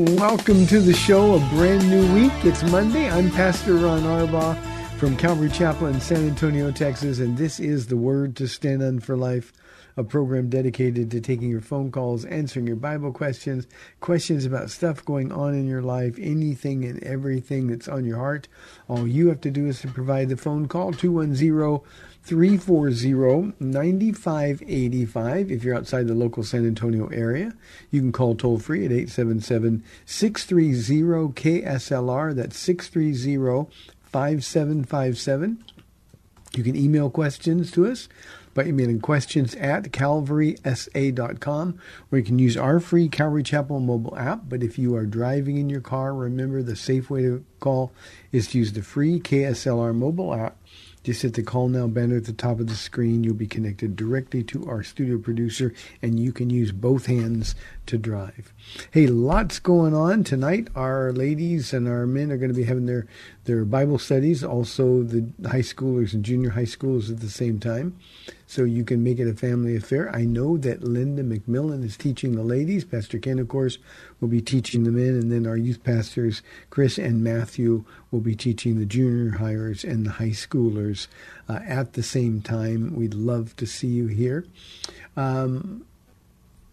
Welcome to the show, a brand new week. It's Monday. I'm Pastor Ron Arbaugh from Calvary Chapel in San Antonio, Texas, and this is the Word to Stand On for Life, a program dedicated to taking your phone calls, answering your Bible questions, questions about stuff going on in your life, anything and everything that's on your heart. All you have to do is to provide the phone call, 210 340 9585. If you're outside the local San Antonio area, you can call toll free at 877 630 KSLR. That's 630 5757. You can email questions to us by emailing questions at calvarysa.com, or you can use our free Calvary Chapel mobile app. But if you are driving in your car, remember the safe way to call is to use the free KSLR mobile app. Just hit the call now banner at the top of the screen. You'll be connected directly to our studio producer, and you can use both hands to drive. Hey, lots going on tonight. Our ladies and our men are going to be having their their Bible studies. Also, the high schoolers and junior high schoolers at the same time. So you can make it a family affair. I know that Linda McMillan is teaching the ladies. Pastor Ken, of course, will be teaching the men, and then our youth pastors, Chris and Matthew, will be teaching the junior hires and the high schoolers uh, at the same time. We'd love to see you here. Um,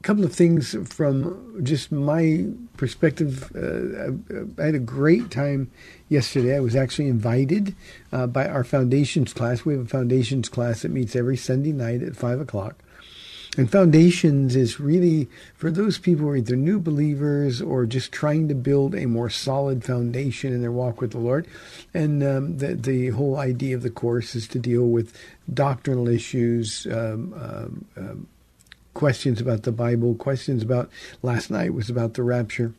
couple of things from just my perspective. Uh, I, I had a great time yesterday. I was actually invited uh, by our foundations class. We have a foundations class that meets every Sunday night at 5 o'clock. And foundations is really for those people who are either new believers or just trying to build a more solid foundation in their walk with the Lord. And um, the the whole idea of the course is to deal with doctrinal issues, um, um, um, questions about the Bible, questions about last night was about the rapture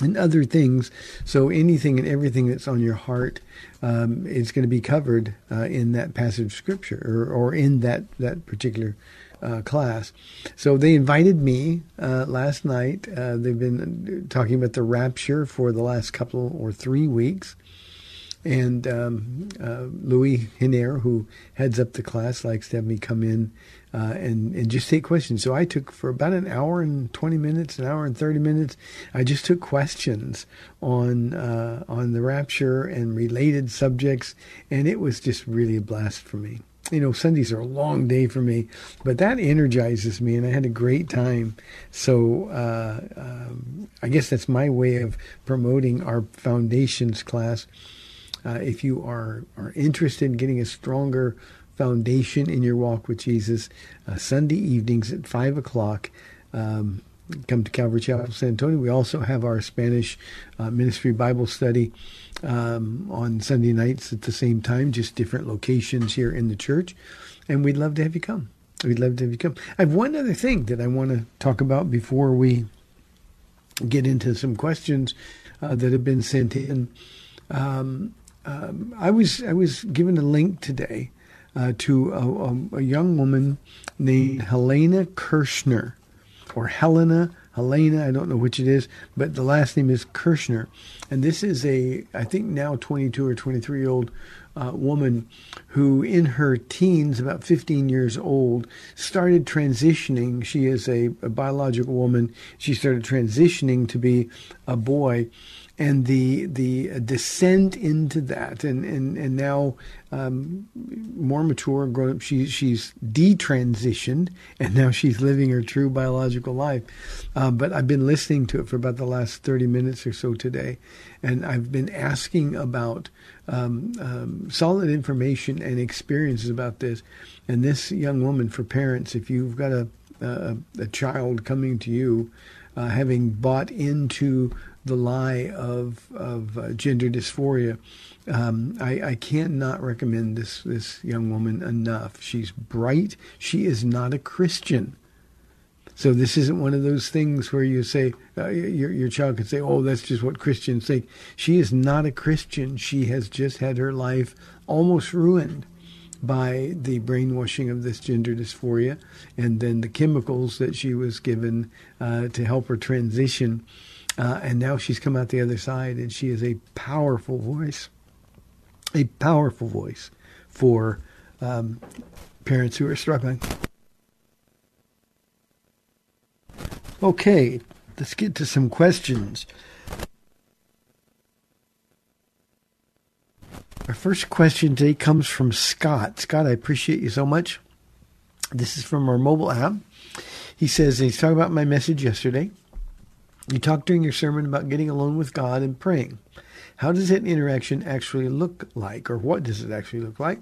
and other things. So anything and everything that's on your heart um, is going to be covered uh, in that passage of scripture or, or in that that particular uh, class. So they invited me uh, last night. Uh, they've been talking about the rapture for the last couple or three weeks. And um, uh, Louis Hiner, who heads up the class, likes to have me come in uh, and and just take questions. So I took for about an hour and twenty minutes, an hour and thirty minutes. I just took questions on uh, on the rapture and related subjects, and it was just really a blast for me. You know, Sundays are a long day for me, but that energizes me, and I had a great time. So uh, um, I guess that's my way of promoting our foundations class. Uh, if you are are interested in getting a stronger foundation in your walk with Jesus. Uh, Sunday evenings at 5 o'clock. Um, come to Calvary Chapel San Antonio. We also have our Spanish uh, ministry Bible study um, on Sunday nights at the same time, just different locations here in the church. And we'd love to have you come. We'd love to have you come. I have one other thing that I want to talk about before we get into some questions uh, that have been sent in. Um, um, I was I was given a link today uh, to a, a, a, young woman named Helena Kerschner, or Helena Helena. I don't know which it is, but the last name is Kerschner. And this is a, I think now 22 or 23 year old uh, woman who, in her teens, about 15 years old, started transitioning. She is a, a biological woman. She started transitioning to be a boy and the the descent into that, and and and now um, more mature, and grown up. She she's detransitioned, and now she's living her true biological life. Uh, but I've been listening to it for about the last thirty minutes or so today, and I've been asking about um, um, solid information and experiences about this. And this young woman, for parents, if you've got a a, a child coming to you, uh, having bought into the lie of of uh, gender dysphoria. Um, I, I cannot recommend this this young woman enough. She's bright. She is not a Christian. So this isn't one of those things where you say uh, your your child can say, "Oh, that's just what Christians think." She is not a Christian. She has just had her life almost ruined by the brainwashing of this gender dysphoria, and then the chemicals that she was given uh, to help her transition uh, and now she's come out the other side, and she is a powerful voice, a powerful voice for um, parents who are struggling. Okay, let's get to some questions. Our first question today comes from Scott. Scott, I appreciate you so much. This is from our mobile app. He says he's talking about my message yesterday. You talked during your sermon about getting alone with God and praying. How does that interaction actually look like, or what does it actually look like?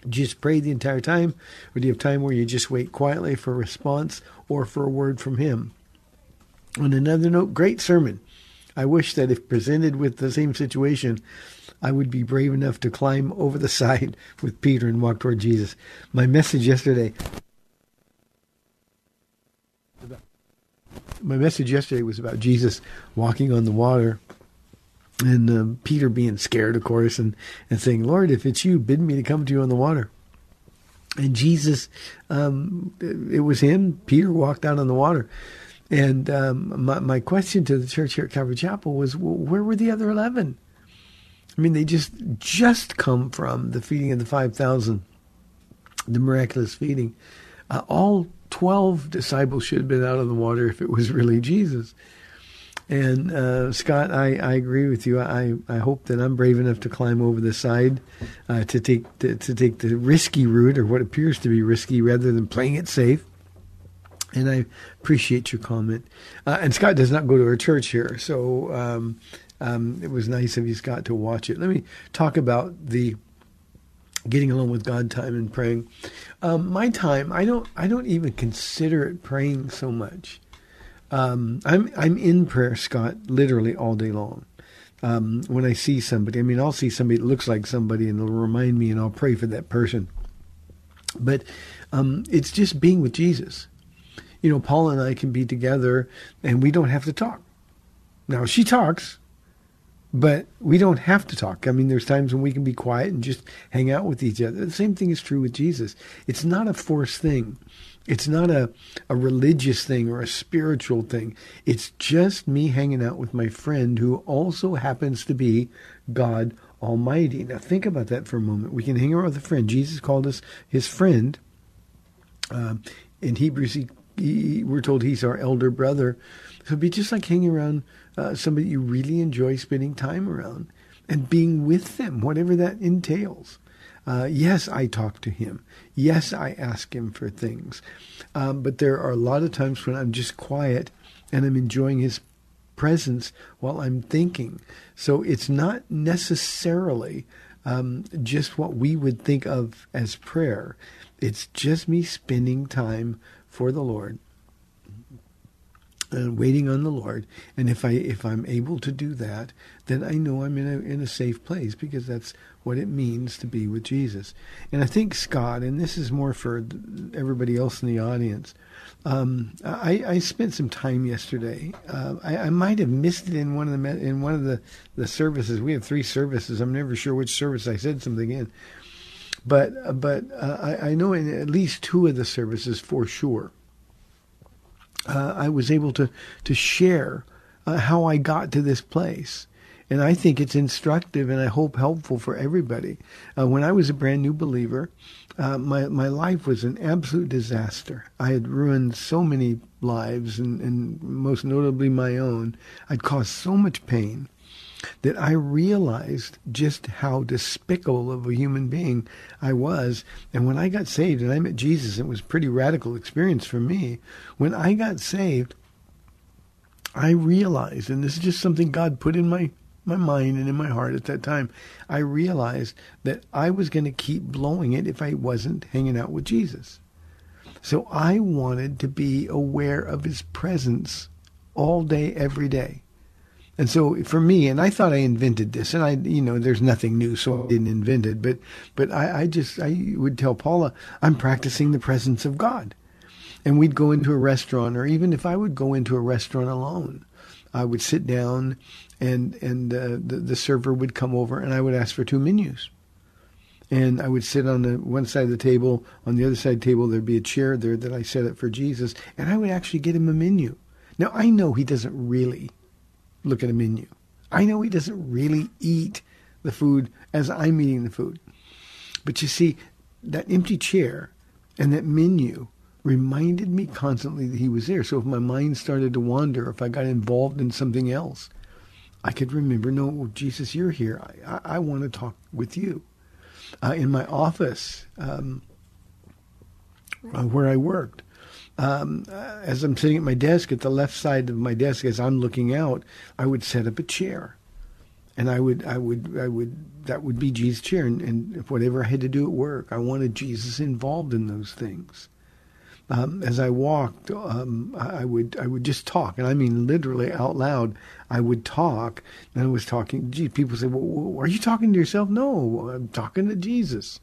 Do you just pray the entire time, or do you have time where you just wait quietly for a response or for a word from Him? On another note, great sermon. I wish that if presented with the same situation, I would be brave enough to climb over the side with Peter and walk toward Jesus. My message yesterday my message yesterday was about Jesus walking on the water and uh, Peter being scared, of course, and, and saying, Lord, if it's you, bid me to come to you on the water. And Jesus, um, it was him. Peter walked out on the water. And um, my, my question to the church here at Calvary Chapel was, well, where were the other 11? I mean, they just just come from the feeding of the 5,000, the miraculous feeding. Uh, all 12 disciples should have been out of the water if it was really Jesus. And uh, Scott, I, I agree with you. I, I hope that I'm brave enough to climb over the side uh, to take to, to, take the risky route or what appears to be risky rather than playing it safe. And I appreciate your comment. Uh, and Scott does not go to our church here, so um, um, it was nice of you, Scott, to watch it. Let me talk about the getting along with God time and praying. Um, my time, I don't, I don't even consider it praying so much. Um, I'm, I'm in prayer, Scott, literally all day long. Um, when I see somebody, I mean, I'll see somebody that looks like somebody, and it'll remind me, and I'll pray for that person. But um, it's just being with Jesus. You know, Paula and I can be together, and we don't have to talk. Now she talks, but we don't have to talk. I mean, there's times when we can be quiet and just hang out with each other. The same thing is true with Jesus. It's not a forced thing. It's not a, a religious thing or a spiritual thing. It's just me hanging out with my friend who also happens to be God Almighty. Now, think about that for a moment. We can hang around with a friend. Jesus called us his friend. Uh, in Hebrews, he, he, we're told he's our elder brother. So it'd be just like hanging around uh, somebody you really enjoy spending time around and being with them, whatever that entails. Uh, yes, I talk to him. Yes, I ask him for things. Um, but there are a lot of times when I'm just quiet and I'm enjoying his presence while I'm thinking. So it's not necessarily um, just what we would think of as prayer. It's just me spending time for the Lord and waiting on the Lord. And if I if I'm able to do that, then I know I'm in a in a safe place because that's what it means to be with Jesus. And I think Scott, and this is more for everybody else in the audience. Um, I, I, spent some time yesterday. Uh, I, I, might have missed it in one of the in one of the, the services. We have three services. I'm never sure which service I said something in, but but uh, I, I know in at least two of the services for sure uh, I was able to to share uh, how I got to this place. And I think it's instructive and I hope helpful for everybody. Uh, when I was a brand new believer, uh, my my life was an absolute disaster. I had ruined so many lives, and, and most notably my own. I'd caused so much pain that I realized just how despicable of a human being I was. And when I got saved and I met Jesus, it was a pretty radical experience for me. When I got saved, I realized, and this is just something God put in my my mind and in my heart at that time, I realized that I was going to keep blowing it if I wasn't hanging out with Jesus. So I wanted to be aware of his presence all day, every day. And so for me, and I thought I invented this, and I, you know, there's nothing new, so I didn't invent it. But, but I, I just, I would tell Paula, I'm practicing the presence of God. And we'd go into a restaurant, or even if I would go into a restaurant alone, I would sit down and and uh, the, the server would come over and I would ask for two menus. And I would sit on the one side of the table. On the other side the table, there'd be a chair there that I set up for Jesus, and I would actually get him a menu. Now I know he doesn't really look at a menu. I know he doesn't really eat the food as I'm eating the food. But you see, that empty chair and that menu reminded me constantly that he was there. So if my mind started to wander, if I got involved in something else, I could remember, no, Jesus, you're here. I, I, I want to talk with you. Uh, in my office, um, uh, where I worked, um, uh, as I'm sitting at my desk, at the left side of my desk, as I'm looking out, I would set up a chair, and I would, I would, I would. That would be Jesus' chair, and, and whatever I had to do at work, I wanted Jesus involved in those things um, as I walked, um, I would I would just talk, and I mean literally out loud. I would talk, and I was talking. Gee, people say, well, "Are you talking to yourself?" No, I'm talking to Jesus.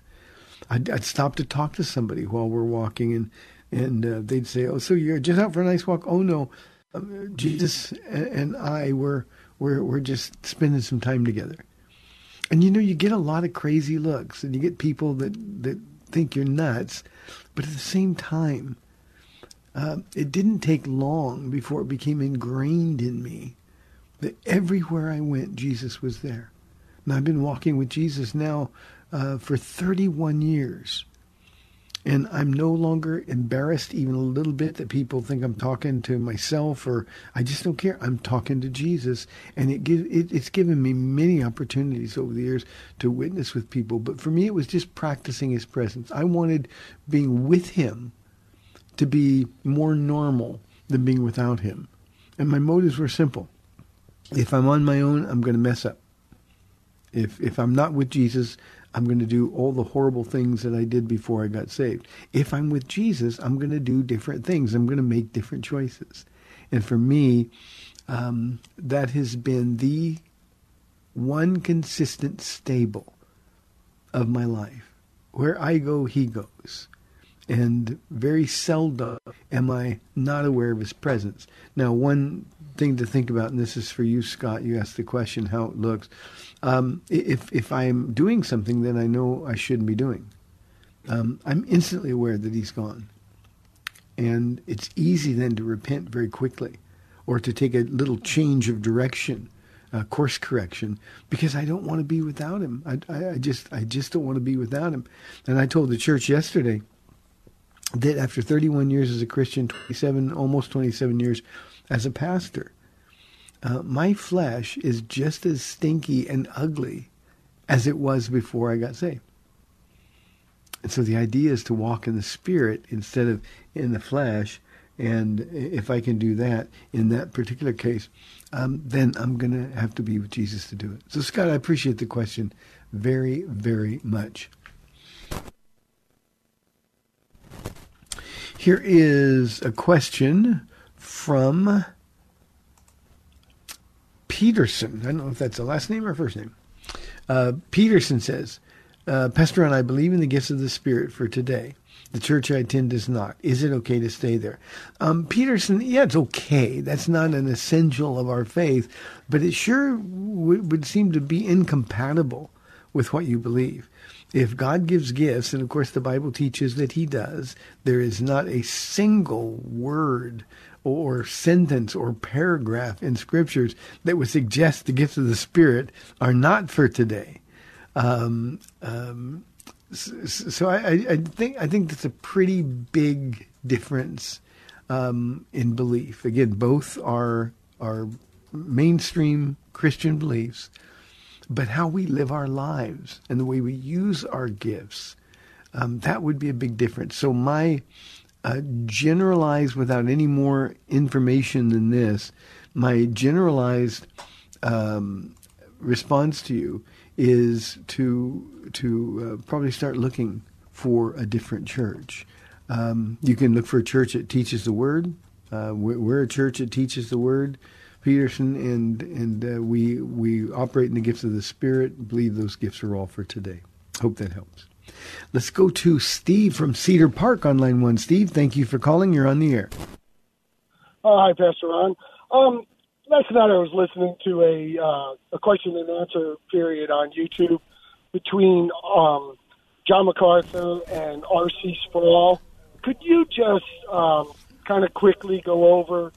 I'd, I'd stop to talk to somebody while we're walking, and and uh, they'd say, "Oh, so you're just out for a nice walk?" Oh no, um, Jesus and I were we're we're just spending some time together. And you know, you get a lot of crazy looks, and you get people that that think you're nuts but at the same time, uh, it didn't take long before it became ingrained in me that everywhere I went, Jesus was there. And I've been walking with Jesus now uh, for 31 years. And I'm no longer embarrassed even a little bit that people think I'm talking to myself or I just don't care. I'm talking to Jesus. And it, give, it it's given me many opportunities over the years to witness with people. But for me, it was just practicing his presence. I wanted being with him to be more normal than being without him. And my motives were simple. If I'm on my own, I'm going to mess up. If if I'm not with Jesus, I'm going to do all the horrible things that I did before I got saved. If I'm with Jesus, I'm going to do different things. I'm going to make different choices. And for me, um, that has been the one consistent stable of my life. Where I go, he goes. And very seldom am I not aware of his presence. Now, one thing to think about, and this is for you, Scott, you asked the question how it looks. Um, if if I'm doing something that I know I shouldn't be doing, um, I'm instantly aware that he's gone, and it's easy then to repent very quickly, or to take a little change of direction, uh, course correction, because I don't want to be without him. I, I, I just I just don't want to be without him. And I told the church yesterday that after 31 years as a Christian, 27 almost 27 years as a pastor uh, my flesh is just as stinky and ugly as it was before I got saved. And so the idea is to walk in the spirit instead of in the flesh. And if I can do that in that particular case, um, then I'm going to have to be with Jesus to do it. So, Scott, I appreciate the question very, very much. Here is a question from Peterson. I don't know if that's the last name or first name. Uh, Peterson says, uh, Pastor and I believe in the gifts of the Spirit for today. The church I attend does not. Is it okay to stay there? Um, Peterson, yeah, it's okay. That's not an essential of our faith, but it sure w- would seem to be incompatible with what you believe. If God gives gifts, and of course the Bible teaches that He does, there is not a single word or sentence or paragraph in scriptures that would suggest the gifts of the Spirit are not for today. Um, um, so, I, I, think I think that's a pretty big difference um, in belief. Again, both are are mainstream Christian beliefs, but how we live our lives and the way we use our gifts, um, that would be a big difference. So my uh, generalized, without any more information than this, my generalized um, response to you is to to uh, probably start looking for a different church. Um, you can look for a church that teaches the word. Uh, we're, we're, a church that teaches the word, Peterson, and and uh, we we operate in the gifts of the Spirit. Believe those gifts are all for today. Hope that helps. Let's go to Steve from Cedar Park on line one. Steve, thank you for calling. You're on the air. Oh, hi, Pastor Ron. Um, last night I was listening to a uh, a question and answer period on YouTube between um, John MacArthur and R.C. Sproul. Could you just um, kind of quickly go over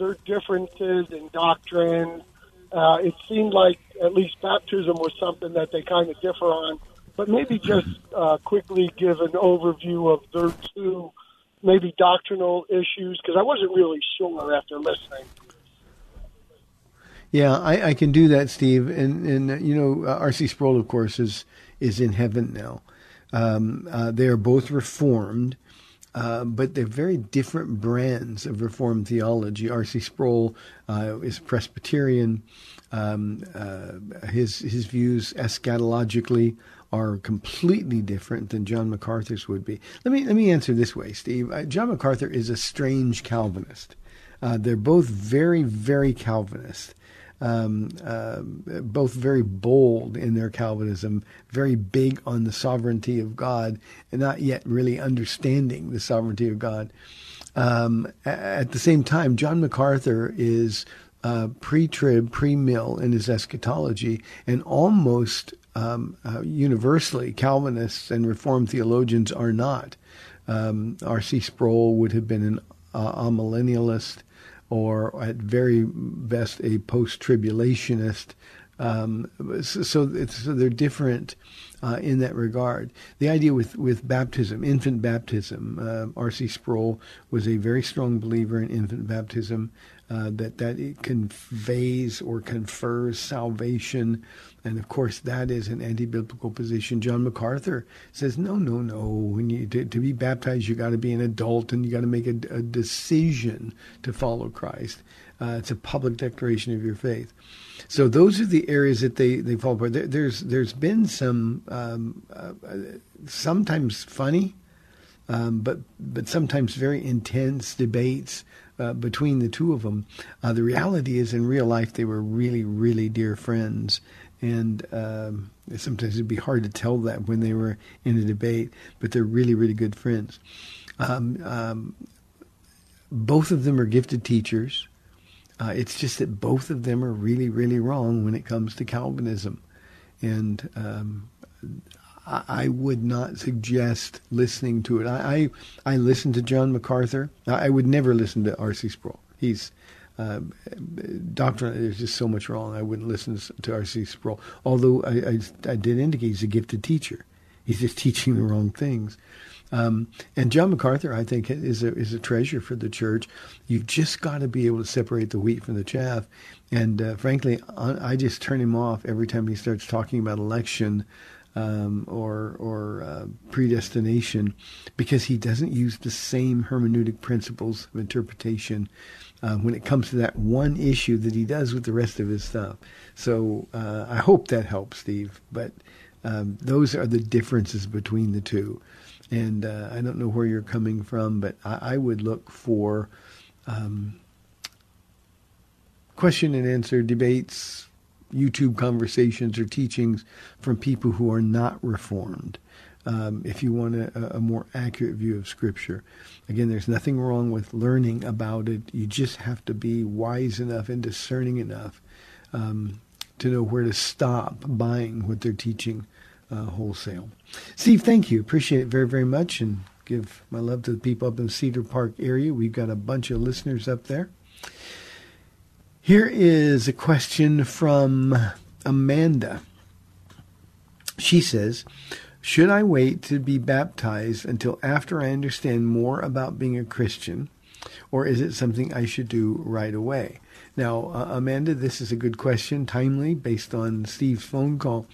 their differences in doctrine? Uh, it seemed like at least baptism was something that they kind of differ on, but maybe just uh, quickly give an overview of their two maybe doctrinal issues because I wasn't really sure after listening. Yeah, I, I can do that, Steve. And and uh, you know, uh, R.C. Sproul, of course, is is in heaven now. Um, uh, they are both reformed, uh, but they're very different brands of reformed theology. R.C. Sproul uh, is Presbyterian. Um, uh, his his views eschatologically are completely different than John MacArthur's would be. Let me let me answer this way, Steve. John MacArthur is a strange Calvinist. they're both very very Calvinist um, uh, both very bold in their Calvinism, very big on the sovereignty of God, and not yet really understanding the sovereignty of God. Um, at the same time, John MacArthur is uh, pre-trib, pre-mill in his eschatology, and almost um, uh, universally, Calvinists and Reformed theologians are not. Um, R.C. Sproul would have been an uh, amillennialist or at very best a post-tribulationist. Um, so, so, so, they're different uh, in that regard. The idea with, with baptism, infant baptism, uh, R.C. Sproul was a very strong believer in infant baptism, uh, that, that it conveys or confers salvation and of course, that is an anti-biblical position. John MacArthur says, no, no, no. When you to, to be baptized, you got to be an adult and you got to make a, a, decision to follow Christ. Uh, it's a public declaration of your faith. So those are the areas that they, they fall apart. There, there's there's been some um, uh, sometimes funny, um, but but sometimes very intense debates uh, between the two of them. Uh, the reality is, in real life, they were really, really dear friends, and um, sometimes it'd be hard to tell that when they were in a debate, but they're really, really good friends. Um, um, both of them are gifted teachers. Uh, it's just that both of them are really, really wrong when it comes to Calvinism, and um, I, I, would not suggest listening to it. I, I, I listen to John MacArthur. I, I would never listen to R.C. Sproul. He's uh, doctrine, there's just so much wrong. I wouldn't listen to R.C. Sproul. Although I, I, I, did indicate he's a gifted teacher. He's just teaching the wrong things. Um, and John MacArthur, I think, is a, is a treasure for the church. You've just got to be able to separate the wheat from the chaff. And uh, frankly, I, just turn him off every time he starts talking about election um, or or uh, predestination because he doesn't use the same hermeneutic principles of interpretation uh, when it comes to that one issue that he does with the rest of his stuff. So uh, I hope that helps, Steve. But um, those are the differences between the two. And uh, I don't know where you're coming from, but I, I would look for um, question and answer debates, YouTube conversations, or teachings from people who are not reformed um, if you want a, a, more accurate view of Scripture. Again, there's nothing wrong with learning about it. You just have to be wise enough and discerning enough um, to know where to stop buying what they're teaching uh, wholesale. Steve, thank you. Appreciate it very, very much, and give my love to the people up in Cedar Park area. We've got a bunch of listeners up there. Here is a question from Amanda. She says, Should I wait to be baptized until after I understand more about being a Christian, or is it something I should do right away? Now, uh, Amanda, this is a good question, timely, based on Steve's phone call.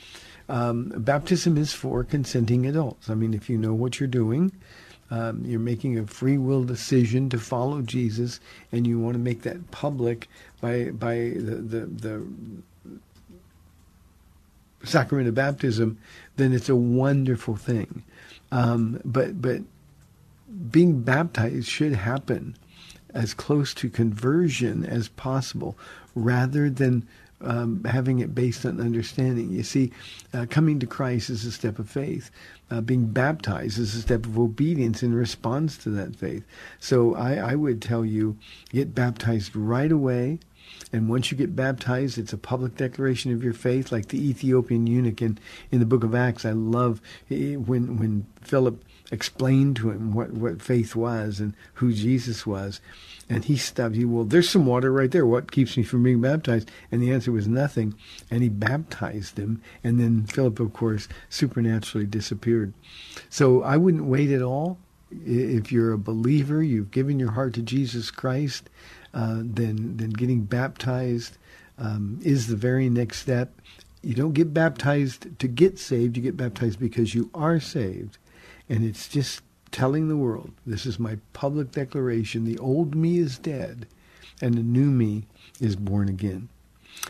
Um, baptism is for consenting adults. I mean, if you know what you're doing, um, you're making a free will decision to follow Jesus, and you want to make that public by by the the, the sacrament of baptism, then it's a wonderful thing. Um, but but being baptized should happen as close to conversion as possible, rather than um, having it based on understanding. You see, uh, coming to Christ is a step of faith. Uh, being baptized is a step of obedience in response to that faith. So I, I would tell you, get baptized right away. And once you get baptized, it's a public declaration of your faith, like the Ethiopian eunuch in, in the book of Acts. I love eh, when when Philip explained to him what, what faith was and who Jesus was. And he stopped. He, well, there's some water right there. What keeps me from being baptized? And the answer was nothing. And he baptized him. And then Philip, of course, supernaturally disappeared. So I wouldn't wait at all. If you're a believer, you've given your heart to Jesus Christ, uh, then then getting baptized um, is the very next step. You don't get baptized to get saved. You get baptized because you are saved, and it's just telling the world, this is my public declaration, the old me is dead and the new me is born again.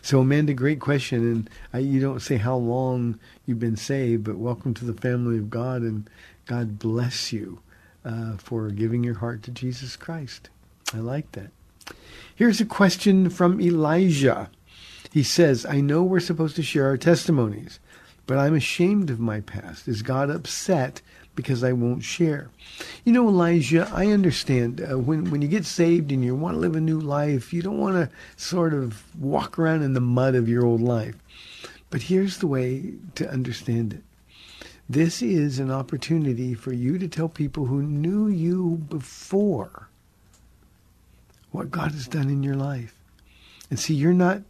So Amanda, great question, and I, you don't say how long you've been saved, but welcome to the family of God, and God bless you uh, for giving your heart to Jesus Christ. I like that. Here's a question from Elijah. He says, I know we're supposed to share our testimonies, but I'm ashamed of my past. Is God upset because I won't share. You know, Elijah, I understand uh, when when you get saved and you want to live a new life, you don't want to sort of walk around in the mud of your old life. But here's the way to understand it. This is an opportunity for you to tell people who knew you before what God has done in your life. And see, you're not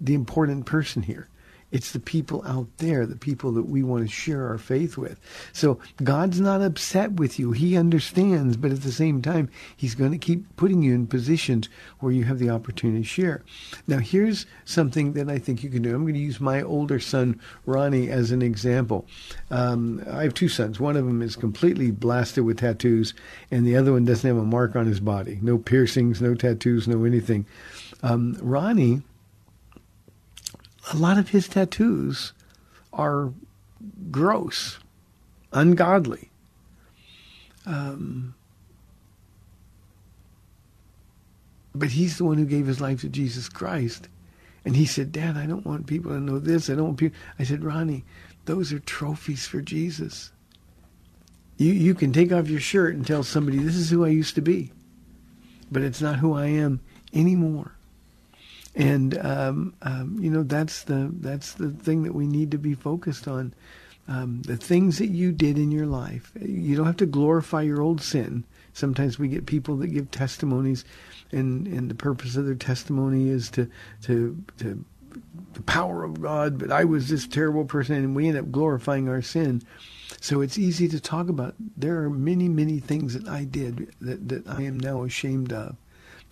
the important person here. It's the people out there, the people that we want to share our faith with. So God's not upset with you. He understands, but at the same time, He's going to keep putting you in positions where you have the opportunity to share. Now, here's something that I think you can do. I'm going to use my older son, Ronnie, as an example. Um, I have two sons. One of them is completely blasted with tattoos, and the other one doesn't have a mark on his body. No piercings, no tattoos, no anything. Um, Ronnie a lot of his tattoos are gross, ungodly. Um, but he's the one who gave his life to Jesus Christ. And he said, Dad, I don't want people to know this. I don't want people. I said, Ronnie, those are trophies for Jesus. You, you can take off your shirt and tell somebody, this is who I used to be. But it's not who I am anymore and um, um, you know that's the that's the thing that we need to be focused on. Um, the things that you did in your life. You don't have to glorify your old sin. Sometimes we get people that give testimonies, and and the purpose of their testimony is to to to the power of God. But I was this terrible person, and we end up glorifying our sin. So it's easy to talk about. There are many, many things that I did that, that I am now ashamed of.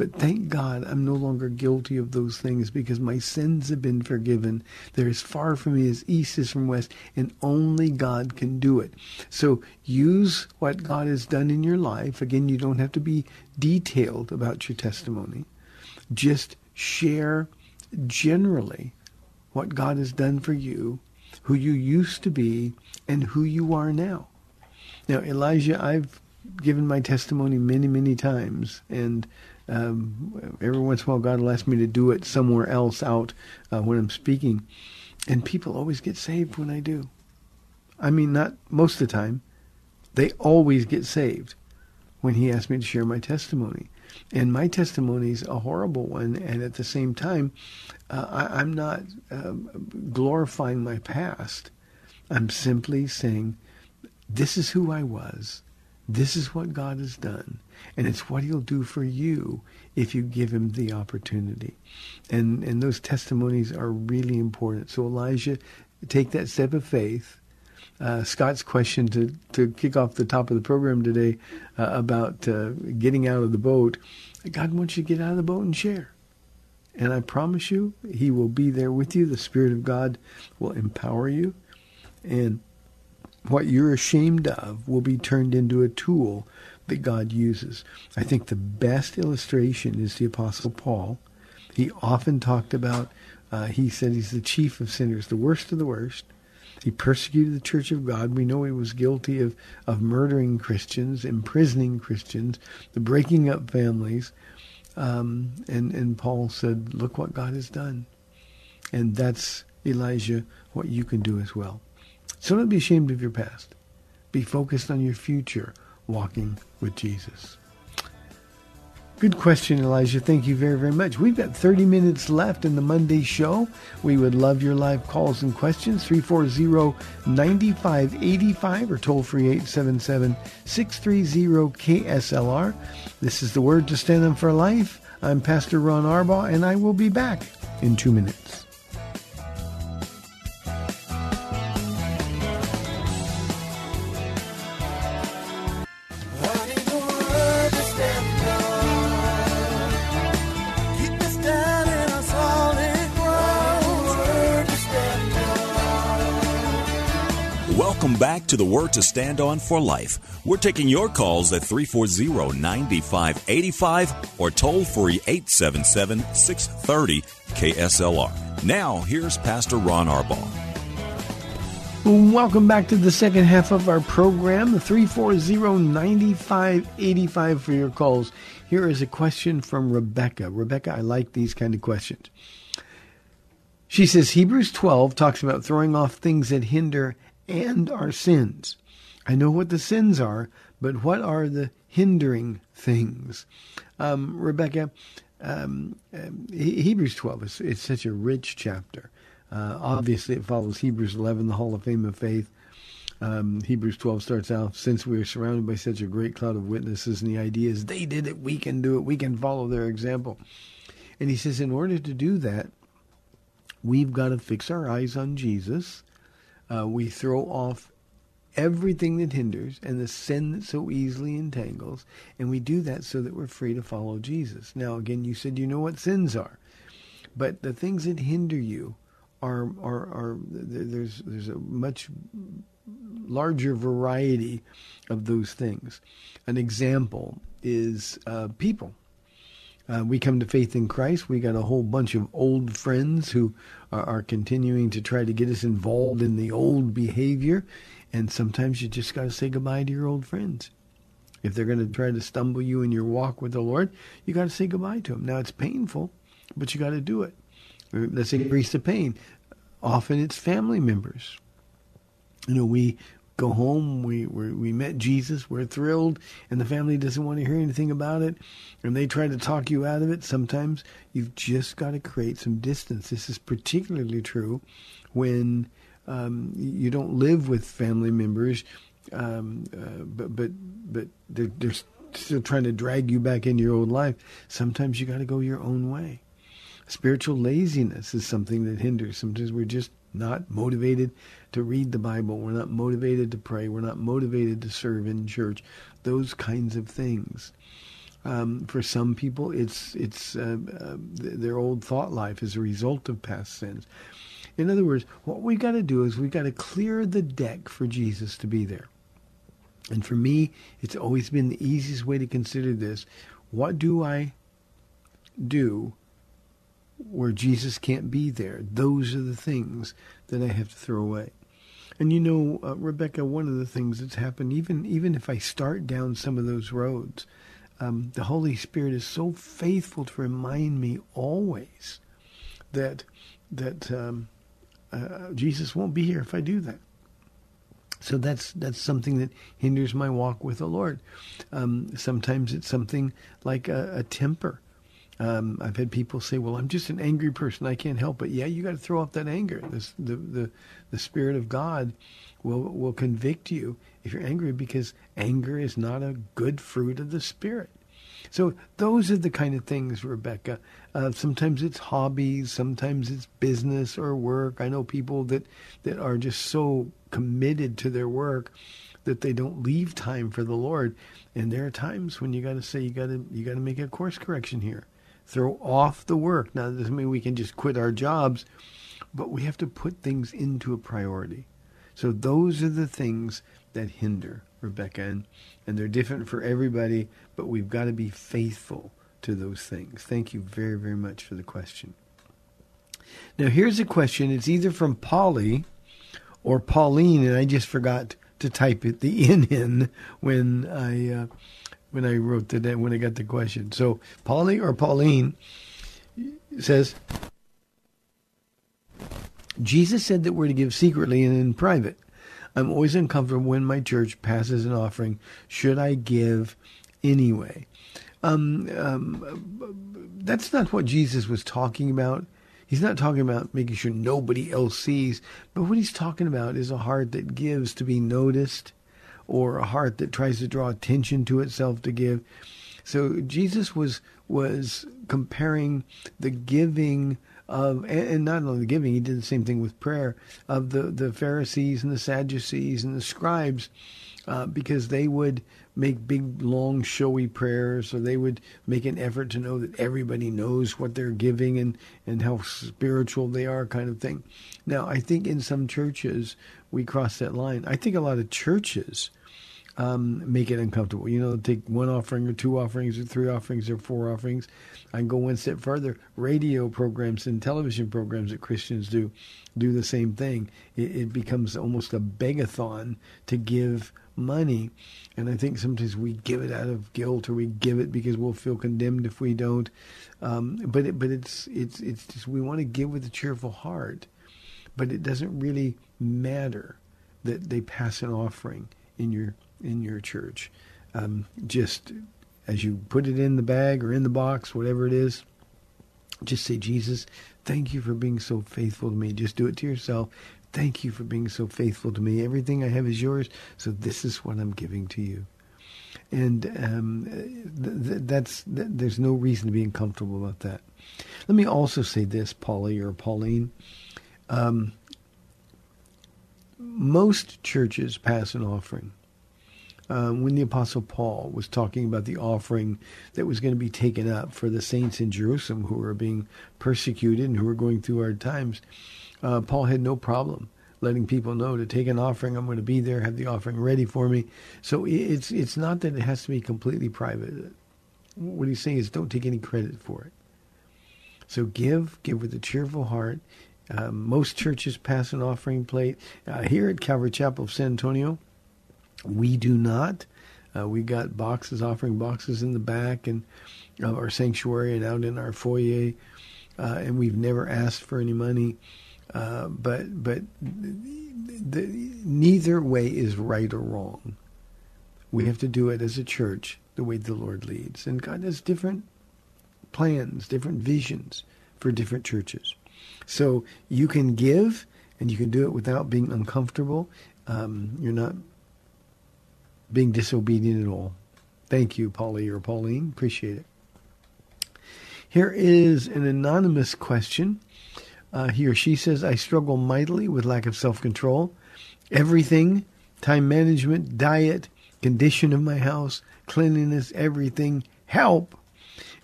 But thank God I'm no longer guilty of those things because my sins have been forgiven. They're as far from me as east is from west, and only God can do it. So use what God has done in your life. Again, you don't have to be detailed about your testimony. Just share generally what God has done for you, who you used to be, and who you are now. Now, Elijah, I've given my testimony many, many times, and um, every once in a while, God will ask me to do it somewhere else out uh, when I'm speaking, and people always get saved when I do. I mean, not most of the time. They always get saved when He asks me to share my testimony. And my testimony is a horrible one, and at the same time, uh, I, am not um, glorifying my past. I'm simply saying, this is who I was. This is what God has done. And it's what he'll do for you if you give him the opportunity. And, and those testimonies are really important. So Elijah, take that step of faith. Uh, Scott's question to, to kick off the top of the program today uh, about uh, getting out of the boat. God wants you to get out of the boat and share. And I promise you, he will be there with you. The Spirit of God will empower you. And what you're ashamed of will be turned into a tool that God uses. I think the best illustration is the Apostle Paul. He often talked about, uh, he said he's the chief of sinners, the worst of the worst. He persecuted the church of God. We know he was guilty of, of murdering Christians, imprisoning Christians, the breaking up families. Um, and, and Paul said, look what God has done. And that's, Elijah, what you can do as well. So don't be ashamed of your past. Be focused on your future walking with Jesus. Good question, Elijah. Thank you very, very much. We've got 30 minutes left in the Monday show. We would love your live calls and questions. 340-9585 or toll free 877-630-KSLR. This is the word to stand on for life. I'm Pastor Ron Arbaugh, and I will be back in two minutes. Back to the Word to Stand On for Life. We're taking your calls at 340 9585 or toll free 877 630 KSLR. Now, here's Pastor Ron Arbaugh. Welcome back to the second half of our program, 340-9585 for your calls. Here is a question from Rebecca. Rebecca, I like these kind of questions. She says Hebrews 12 talks about throwing off things that hinder and our sins. I know what the sins are, but what are the hindering things? Um, Rebecca, um, um, Hebrews 12 is it's such a rich chapter. Uh, obviously, it follows Hebrews 11, the Hall of Fame of Faith. Um, Hebrews 12 starts out, since we are surrounded by such a great cloud of witnesses, and the idea is they did it, we can do it, we can follow their example. And he says, in order to do that, we've got to fix our eyes on Jesus. Uh, we throw off everything that hinders and the sin that so easily entangles, and we do that so that we're free to follow Jesus. Now, again, you said you know what sins are, but the things that hinder you are are are there's there's a much larger variety of those things. An example is uh, people. Uh, we come to faith in Christ. We got a whole bunch of old friends who are, are continuing to try to get us involved in the old behavior, and sometimes you just got to say goodbye to your old friends. If they're going to try to stumble you in your walk with the Lord, you got to say goodbye to them. Now it's painful, but you got to do it. Uh, let's increase the pain. Often it's family members. You know, we go home, we we met Jesus, we're thrilled, and the family doesn't want to hear anything about it, and they try to talk you out of it. Sometimes you've just got to create some distance. This is particularly true when um, you don't live with family members, um, uh, but but but they're, they're still trying to drag you back into your old life. Sometimes you got to go your own way. Spiritual laziness is something that hinders. Sometimes we're just not motivated to read the Bible. We're not motivated to pray. We're not motivated to serve in church. Those kinds of things. Um, for some people, it's it's uh, uh, their old thought life as a result of past sins. In other words, what we've got to do is we've got to clear the deck for Jesus to be there. And for me, it's always been the easiest way to consider this. What do I do where Jesus can't be there? Those are the things that I have to throw away. And you know, uh, Rebecca, one of the things that's happened, even even if I start down some of those roads, um, the Holy Spirit is so faithful to remind me always that that um, uh, Jesus won't be here if I do that. So that's that's something that hinders my walk with the Lord. Um, sometimes it's something like a, a temper. Um, I've had people say, "Well, I'm just an angry person. I can't help it." Yeah, you got to throw off that anger. This, the the the Spirit of God will will convict you if you're angry because anger is not a good fruit of the Spirit. So those are the kind of things, Rebecca. Uh, sometimes it's hobbies, sometimes it's business or work. I know people that that are just so committed to their work that they don't leave time for the Lord. And there are times when you got to say you got to you got to make a course correction here. Throw off the work. Now, that doesn't mean we can just quit our jobs, but we have to put things into a priority. So those are the things that hinder Rebecca, and, and they're different for everybody, but we've got to be faithful to those things. Thank you very, very much for the question. Now, here's a question. It's either from Polly or Pauline, and I just forgot to type it the in in when I uh, when I wrote the when I got the question. So, Polly or Pauline says, Jesus said that we're to give secretly and in private. I'm always uncomfortable when my church passes an offering. Should I give anyway? Um, um, that's not what Jesus was talking about. He's not talking about making sure nobody else sees, but what he's talking about is a heart that gives to be noticed or a heart that tries to draw attention to itself to give. So Jesus was was comparing the giving of, and not only the giving, he did the same thing with prayer of the the Pharisees and the Sadducees and the scribes, uh, because they would make big, long, showy prayers, or they would make an effort to know that everybody knows what they're giving and and how spiritual they are, kind of thing. Now, I think in some churches we cross that line. I think a lot of churches um, make it uncomfortable. You know, take one offering or two offerings or three offerings or four offerings. I can go one step further. Radio programs and television programs that Christians do do the same thing. It, it becomes almost a begathon to give money. And I think sometimes we give it out of guilt or we give it because we'll feel condemned if we don't. Um, but it, but it's it's it's just we want to give with a cheerful heart, but it doesn't really matter that they pass an offering in your in your church. Um, just as you put it in the bag or in the box, whatever it is, just say, Jesus, thank you for being so faithful to me. Just do it to yourself. Thank you for being so faithful to me. Everything I have is yours, so this is what I'm giving to you. And um, th- th- that's th- there's no reason to be uncomfortable about that. Let me also say this, Polly or Pauline. Um, most churches pass an offering um, when the Apostle Paul was talking about the offering that was going to be taken up for the saints in Jerusalem who were being persecuted and who were going through hard times, uh, Paul had no problem letting people know to take an offering. I'm going to be there, have the offering ready for me. So it's it's not that it has to be completely private. What he's saying is don't take any credit for it. So give, give with a cheerful heart. Um, most churches pass an offering plate. Uh, here at Calvary Chapel of San Antonio, we do not. Uh, we got boxes, offering boxes in the back and of our sanctuary and out in our foyer, uh, and we've never asked for any money. Uh, but but the, neither way is right or wrong. We have to do it as a church the way the Lord leads, and God has different plans, different visions for different churches. So you can give, and you can do it without being uncomfortable. Um, you're not being disobedient at all. Thank you, Polly or Pauline. Appreciate it. Here is an anonymous question. Uh, he or she says, I struggle mightily with lack of self control. Everything, time management, diet, condition of my house, cleanliness, everything, help.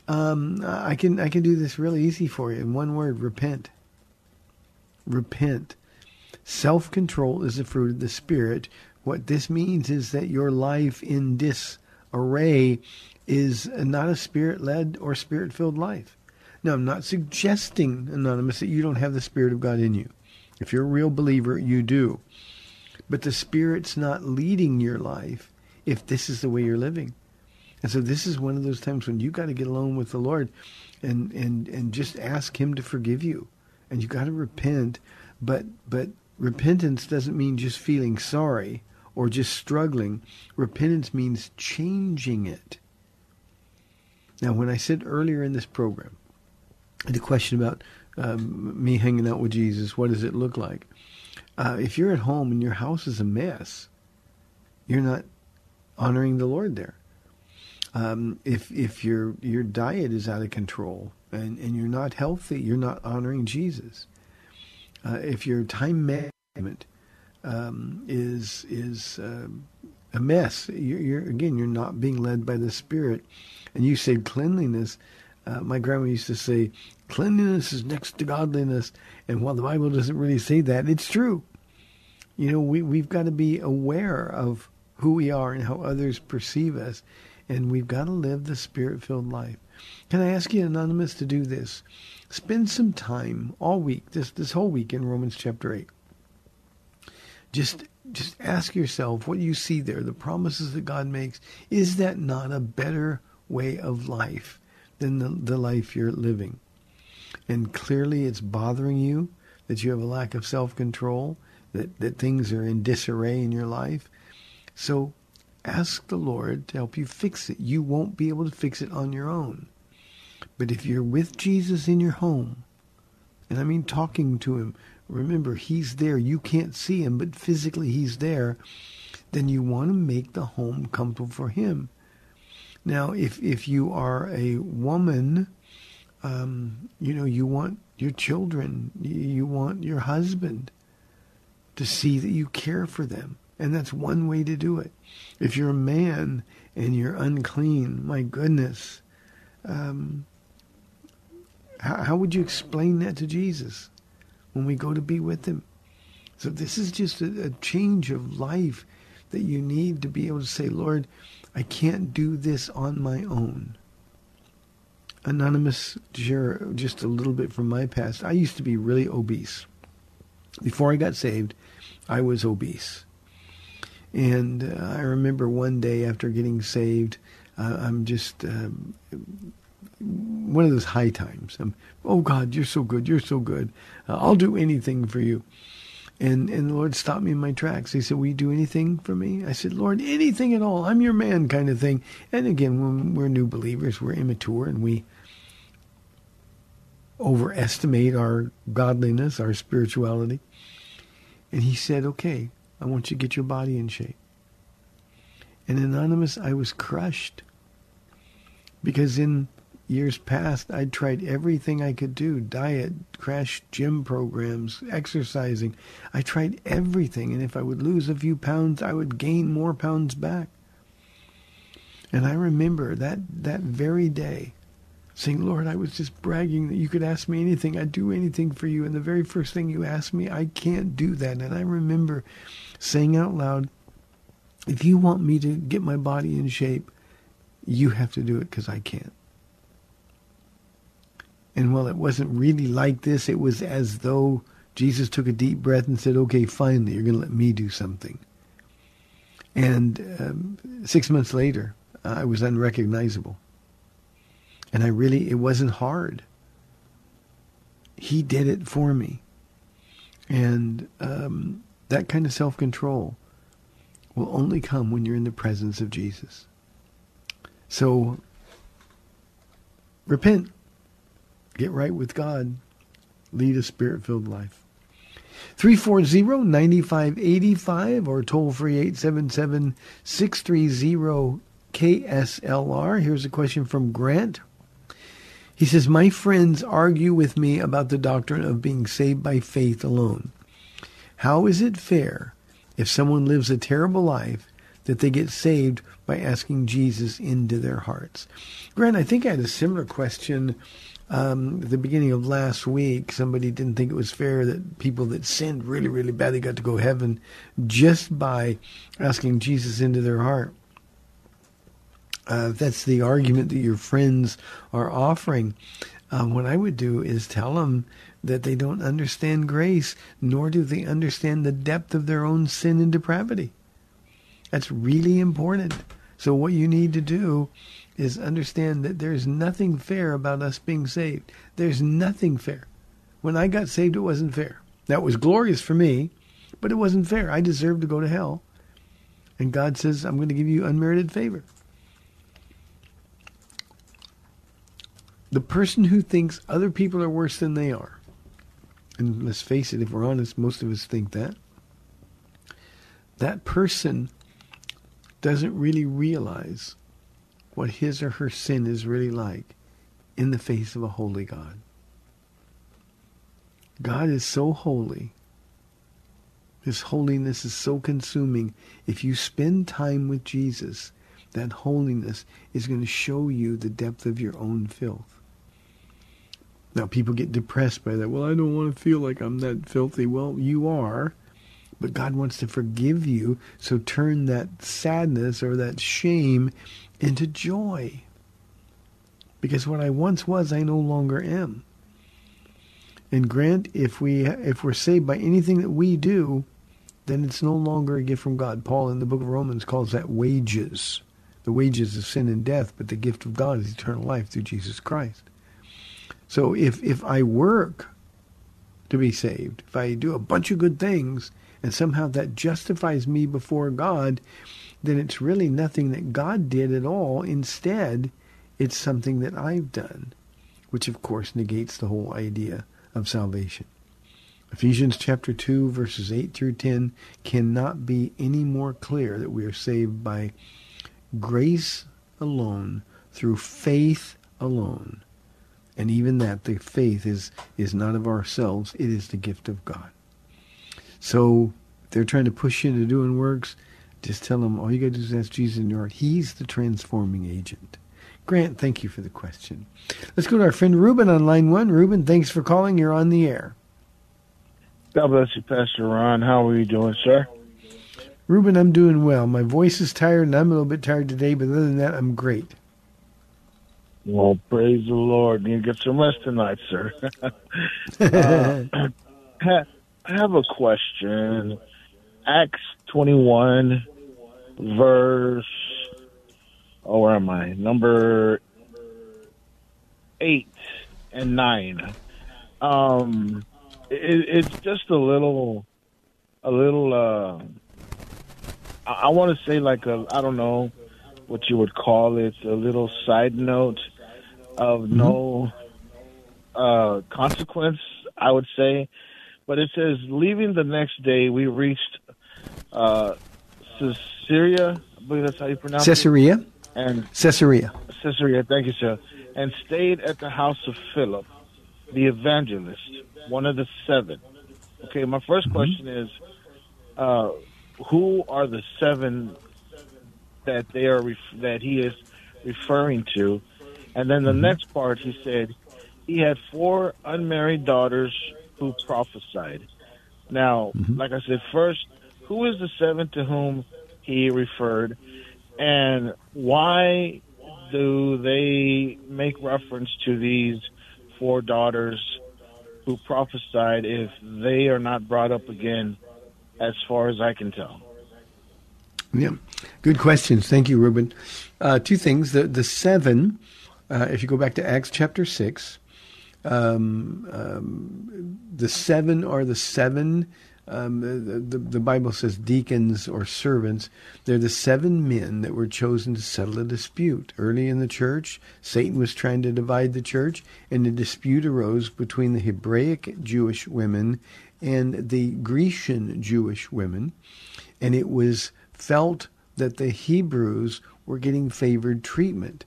Um, I can I can do this really easy for you in one word: repent. Repent. Self control is the fruit of the spirit, what this means is that your life in disarray is not a spirit led or spirit filled life. Now, I'm not suggesting, Anonymous, that you don't have the Spirit of God in you. If you're a real believer, you do. But the Spirit's not leading your life if this is the way you're living. And so this is one of those times when you got to get alone with the Lord and, and, and just ask Him to forgive you. And you got to repent. But, but repentance doesn't mean just feeling sorry or just struggling. Repentance means changing it. Now, when I said earlier in this program, the question about um, me hanging out with Jesus, what does it look like? Uh, if you're at home and your house is a mess, you're not honoring the Lord there. Um, if if your your diet is out of control and, and you're not healthy, you're not honoring Jesus. Uh, if your time management um, is is uh, a mess, you're, you're, again you're not being led by the Spirit. And you said cleanliness. Uh, my grandma used to say, cleanliness is next to godliness. And while the Bible doesn't really say that, it's true. You know, we, we've got to be aware of who we are and how others perceive us. And we've got to live the spirit filled life. Can I ask you, Anonymous, to do this? Spend some time all week, this, this whole week in Romans chapter 8. Just just ask yourself what you see there, the promises that God makes. Is that not a better way of life than the, the life you're living? And clearly it's bothering you that you have a lack of self-control, that, that things are in disarray in your life. So ask the Lord to help you fix it. You won't be able to fix it on your own. But if you're with Jesus in your home, and I mean talking to him, remember he's there. You can't see him, but physically he's there. Then you want to make the home comfortable for him. Now, if if you are a woman, um, you know you want your children, you want your husband to see that you care for them, and that's one way to do it. If you're a man and you're unclean, my goodness, um, how, how would you explain that to Jesus when we go to be with him? So this is just a, a change of life that you need to be able to say, Lord, I can't do this on my own. Anonymous, just a little bit from my past. I used to be really obese. Before I got saved, I was obese. And uh, I remember one day after getting saved, uh, I'm just um, one of those high times. I'm, oh God, you're so good, you're so good. Uh, I'll do anything for you. And and the Lord stopped me in my tracks. He said, Will you do anything for me? I said, Lord, anything at all. I'm your man kind of thing. And again, when we're new believers, we're immature and we overestimate our godliness, our spirituality. And he said, Okay, I want you to get your body in shape. And anonymous, I was crushed. Because in years past, I'd tried everything I could do diet, crash gym programs, exercising. I tried everything. And if I would lose a few pounds, I would gain more pounds back. And I remember that, that very day saying, Lord, I was just bragging that you could ask me anything. I'd do anything for you. And the very first thing you asked me, I can't do that. And I remember saying out loud, if you want me to get my body in shape, you have to do it because I can't. And while it wasn't really like this, it was as though Jesus took a deep breath and said, okay, finally, you're going to let me do something. And um, six months later, I was unrecognizable. And I really, it wasn't hard. He did it for me. And um, that kind of self-control will only come when you're in the presence of Jesus. So repent get right with God, lead a spirit-filled life. 340-9585 or toll free 877-630-KSLR. Here's a question from Grant. He says, My friends argue with me about the doctrine of being saved by faith alone. How is it fair if someone lives a terrible life that they get saved by asking Jesus into their hearts? Grant, I think I had a similar question um, at the beginning of last week, somebody didn't think it was fair that people that sinned really, really badly got to go heaven just by asking Jesus into their heart. Uh, that's the argument that your friends are offering. Uh, what I would do is tell them that they don't understand grace, nor do they understand the depth of their own sin and depravity. That's really important. So what you need to do is understand that there's nothing fair about us being saved. There's nothing fair. When I got saved, it wasn't fair. That was glorious for me, but it wasn't fair. I deserved to go to hell. And God says, I'm going to give you unmerited favor. The person who thinks other people are worse than they are, and let's face it, if we're honest, most of us think that, that person doesn't really realize what his or her sin is really like in the face of a holy God. God is so holy. His holiness is so consuming. If you spend time with Jesus, that holiness is going to show you the depth of your own filth. Now, people get depressed by that. Well, I don't want to feel like I'm that filthy. Well, you are, but God wants to forgive you. So turn that sadness or that shame into joy. Because what I once was, I no longer am. And Grant, if we if we're saved by anything that we do, then it's no longer a gift from God. Paul in the book of Romans calls that wages. The wages of sin and death, but the gift of God is eternal life through Jesus Christ. So if if I work to be saved, if I do a bunch of good things, and somehow that justifies me before God, then it's really nothing that God did at all. Instead, it's something that I've done, which of course negates the whole idea of salvation. Ephesians chapter 2 verses 8 through 10 cannot be any more clear that we are saved by grace alone through faith alone. And even that the faith is is not of ourselves, it is the gift of God. So they're trying to push you into doing works, just tell them all you got to do is ask Jesus in your heart. He's the transforming agent. Grant, thank you for the question. Let's go to our friend Ruben on line one. Ruben, thanks for calling. You're on the air. God bless you, Pastor Ron. How are you doing, sir? Ruben, I'm doing well. My voice is tired and I'm a little bit tired today, but other than that, I'm great. Well, praise the Lord. You get some rest tonight, sir. uh, I have a question. Acts 21, verse oh, where am I? Number eight and nine. Um, it, it's just a little, a little. Uh, I, I want to say like a, I don't know what you would call it, a little side note of mm-hmm. no uh, consequence. I would say, but it says leaving the next day, we reached uh, Caesarea. I believe that's how you pronounce Caesarea. it and Caesarea. Caesarea, thank you, sir. And stayed at the house of Philip, the evangelist, one of the seven. Okay, my 1st mm-hmm. question is, uh, who are the seven that they are ref- that he is referring to? And then the mm-hmm. next part, he said, he had four unmarried daughters who prophesied. Now, mm-hmm. like I said, first, who is the seven to whom he referred? And why do they make reference to these four daughters who prophesied if they are not brought up again, as far as I can tell? Yeah, good questions. Thank you, Ruben. Uh, two things. The the seven, uh, if you go back to Acts chapter six, um, um, the seven are the seven um, the, the, Bible says deacons or servants. They're the seven men that were chosen to settle a dispute. Early in the church, Satan was trying to divide the church, and a dispute arose between the Hebraic Jewish women and the Grecian Jewish women. And it was felt that the Hebrews were getting favored treatment.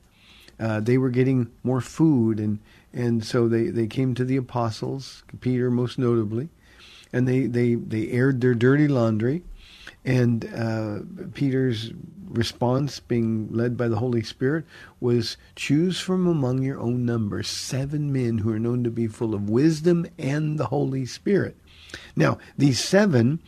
Uh, they were getting more food, and, and so they, they came to the apostles, Peter most notably, and they, they, they aired their dirty laundry. And uh, Peter's response, being led by the Holy Spirit, was choose from among your own number seven men who are known to be full of wisdom and the Holy Spirit. Now, these seven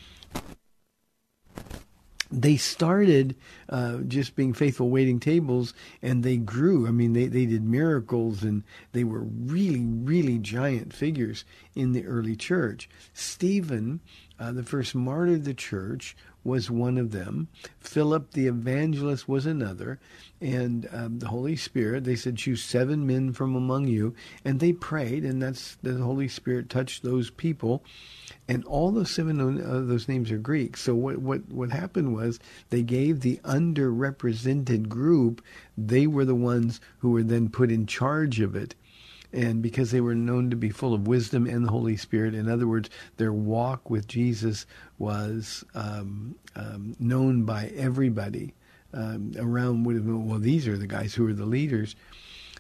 they started uh, just being faithful waiting tables and they grew. I mean, they, they did miracles and they were really, really giant figures in the early church. Stephen, uh, the first martyr of the church, was one of them. Philip the evangelist was another. And um, the Holy Spirit, they said, choose seven men from among you. And they prayed, and that's the Holy Spirit touched those people and all those seven those names are Greek. So what what what happened was they gave the underrepresented group. They were the ones who were then put in charge of it, and because they were known to be full of wisdom and the Holy Spirit. In other words, their walk with Jesus was um, um, known by everybody um, around. Well, these are the guys who are the leaders,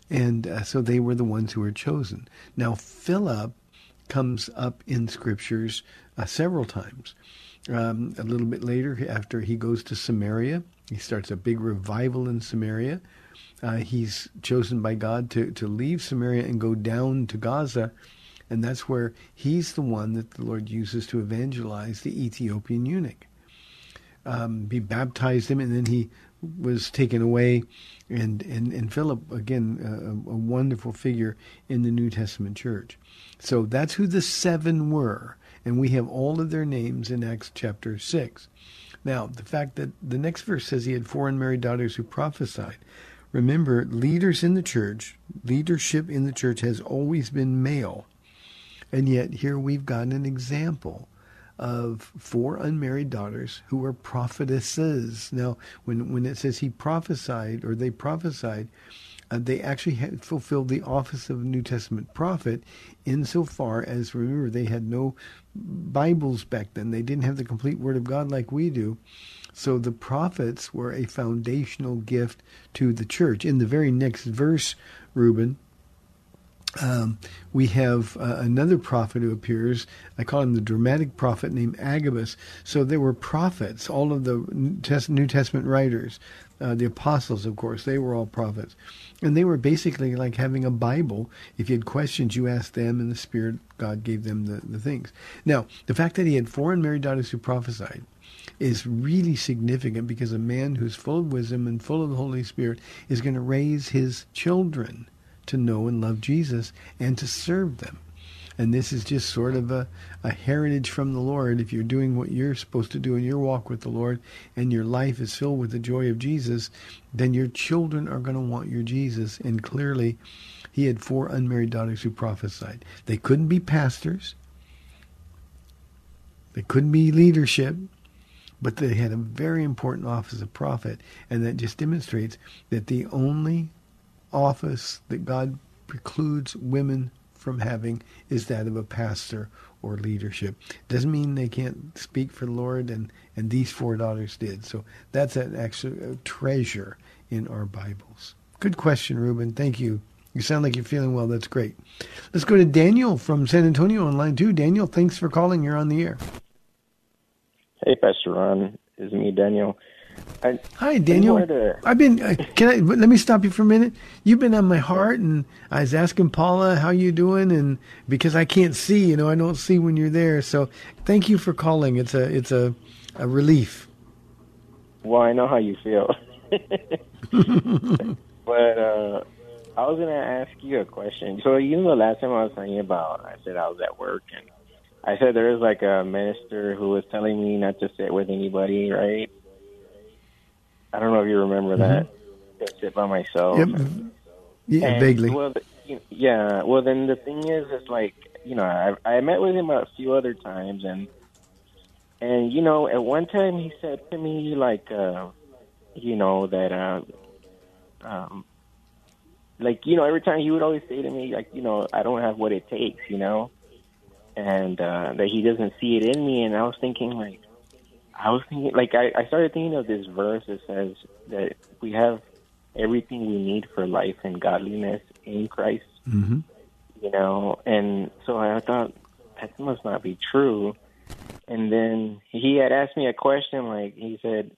and uh, so they were the ones who were chosen. Now, Philip comes up in scriptures uh, several times. Um, a little bit later, after he goes to Samaria, he starts a big revival in Samaria. Uh, he's chosen by God to, to leave Samaria and go down to Gaza. And that's where he's the one that the Lord uses to evangelize the Ethiopian eunuch. Um, he baptized him, and then he was taken away. And, and, and Philip, again, a, a wonderful figure in the New Testament church. So that's who the seven were. And we have all of their names in Acts chapter 6. Now, the fact that the next verse says he had four unmarried daughters who prophesied. Remember, leaders in the church, leadership in the church has always been male. And yet here we've got an example of four unmarried daughters who were prophetesses. Now, when, when it says he prophesied or they prophesied, uh, they actually had fulfilled the office of New Testament prophet insofar as, remember, they had no Bibles back then. They didn't have the complete Word of God like we do. So the prophets were a foundational gift to the church. In the very next verse, Ruben, um, we have uh, another prophet who appears. I call him the dramatic prophet named Agabus. So there were prophets, all of the New Testament writers, uh, the apostles, of course, they were all prophets. And they were basically like having a Bible. If you had questions, you asked them, and the Spirit, God gave them the, the things. Now, the fact that he had four unmarried daughters who prophesied is really significant because a man who's full of wisdom and full of the Holy Spirit is going to raise his children to know and love Jesus and to serve them. And this is just sort of a, a heritage from the Lord. If you're doing what you're supposed to do in your walk with the Lord and your life is filled with the joy of Jesus, then your children are going to want your Jesus. And clearly, he had four unmarried daughters who prophesied. They couldn't be pastors, they couldn't be leadership, but they had a very important office of prophet, and that just demonstrates that the only office that God precludes women from having is that of a pastor or leadership. Doesn't mean they can't speak for the Lord, and, and these four daughters did. So that's an actual a treasure in our Bibles. Good question, Ruben. Thank you. You sound like you're feeling well. That's great. Let's go to Daniel from San Antonio on line two. Daniel, thanks for calling. You're on the air. Hey, Pastor Ron. It's me, Daniel. I, Hi, Daniel. To... I've been. Uh, can I? Let me stop you for a minute. You've been on my heart, and I was asking Paula how you doing, and because I can't see, you know, I don't see when you're there. So, thank you for calling. It's a, it's a, a relief. Well, I know how you feel, but uh, I was gonna ask you a question. So, you know, the last time I was telling you about, I said I was at work and I said there was like a minister who was telling me not to sit with anybody, right? I don't know if you remember mm-hmm. that. I sit by myself. Yep. Yeah, and, vaguely. Well, yeah. Well, then the thing is, it's like you know, I I met with him a few other times, and and you know, at one time he said to me like, uh, you know, that uh, um, like you know, every time he would always say to me like, you know, I don't have what it takes, you know and uh, that he doesn't see it in me. And I was thinking, like, I was thinking, like, I, I started thinking of this verse that says that we have everything we need for life and godliness in Christ. Mm-hmm. You know, and so I thought that must not be true. And then he had asked me a question, like he said,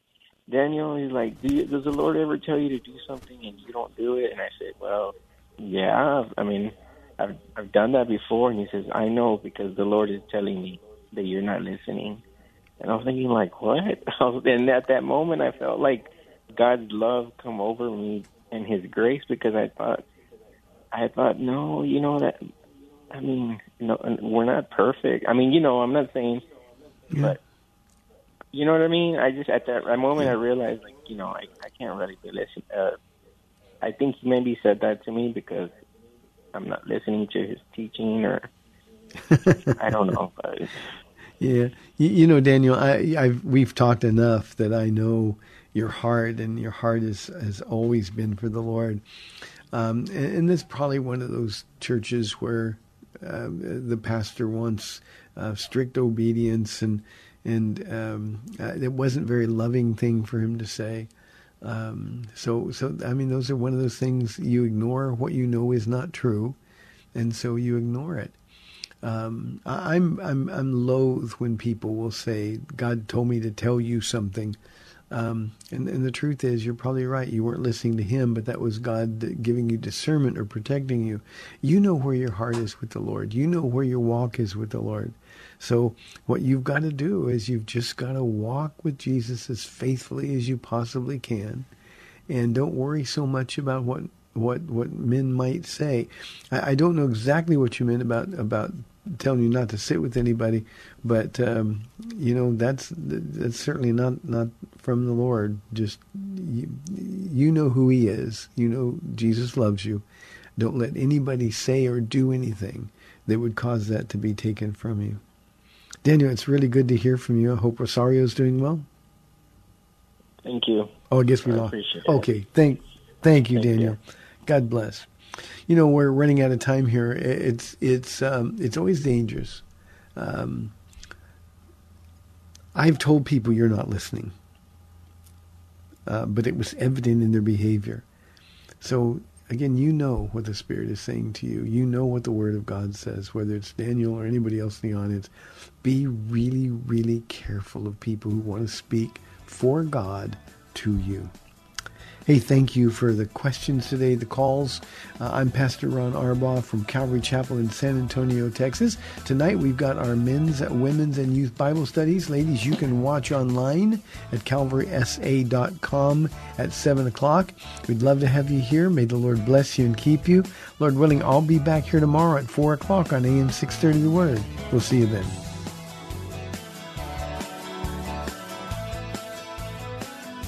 Daniel, he's like, do you, does the Lord ever tell you to do something and you don't do it? And I said, well, yeah. I mean, I've I've done that before, and he says, I know because the Lord is telling me that you're not listening. And I was thinking, like, what? and at that moment, I felt like God's love come over me and His grace because I thought, I thought, no, you know that. I mean, you know, we're not perfect. I mean, you know, I'm not saying, yeah. but you know what I mean. I just at that moment. I realized, like, you know, I I can't really be listening. Uh, I think he maybe said that to me because I'm not listening to his teaching or I don't know. But... Yeah, you, you, know, Daniel, I, I've we've talked enough that I know your heart, and your heart is, has always been for the Lord. Um, and, and it's probably one of those churches where uh, the pastor wants uh, strict obedience, and and um, uh, it wasn't a very loving thing for him to say. Um, so, so I mean, those are one of those things you ignore what you know is not true, and so you ignore it. Um, I'm I'm I'm loath when people will say, "God told me to tell you something," um, and and the truth is, you're probably right. You weren't listening to Him, but that was God giving you discernment or protecting you. You know where your heart is with the Lord. You know where your walk is with the Lord. So what you've got to do is you've just got to walk with Jesus as faithfully as you possibly can, and don't worry so much about what what what men might say. I, I don't know exactly what you meant about about telling you not to sit with anybody, but um, you know that's that's certainly not not from the Lord. Just you, you know who He is. You know Jesus loves you. Don't let anybody say or do anything that would cause that to be taken from you. Daniel, it's really good to hear from you. I hope Rosario's doing well. Thank you. Oh, I guess we I lost. appreciate it. Okay, thank, thank you, Thank Daniel. you. God bless. You know, we're running out of time here. It's it's um, it's always dangerous. Um, I've told people you're not listening, uh, but it was evident in their behavior. So again, you know what the Spirit is saying to you. You know what the Word of God says, whether it's Daniel or anybody else in the audience. Be really, really careful of people who want to speak for God to you. Hey, thank you for the questions today, the calls. Uh, I'm Pastor Ron Arbaugh from Calvary Chapel in San Antonio, Texas. Tonight we've got our men's, women's, and youth Bible studies. Ladies, you can watch online at calvarysa.com at 7 o'clock. We'd love to have you here. May the Lord bless you and keep you. Lord willing, I'll be back here tomorrow at 4 o'clock on AM 630 The Word. We'll see you then.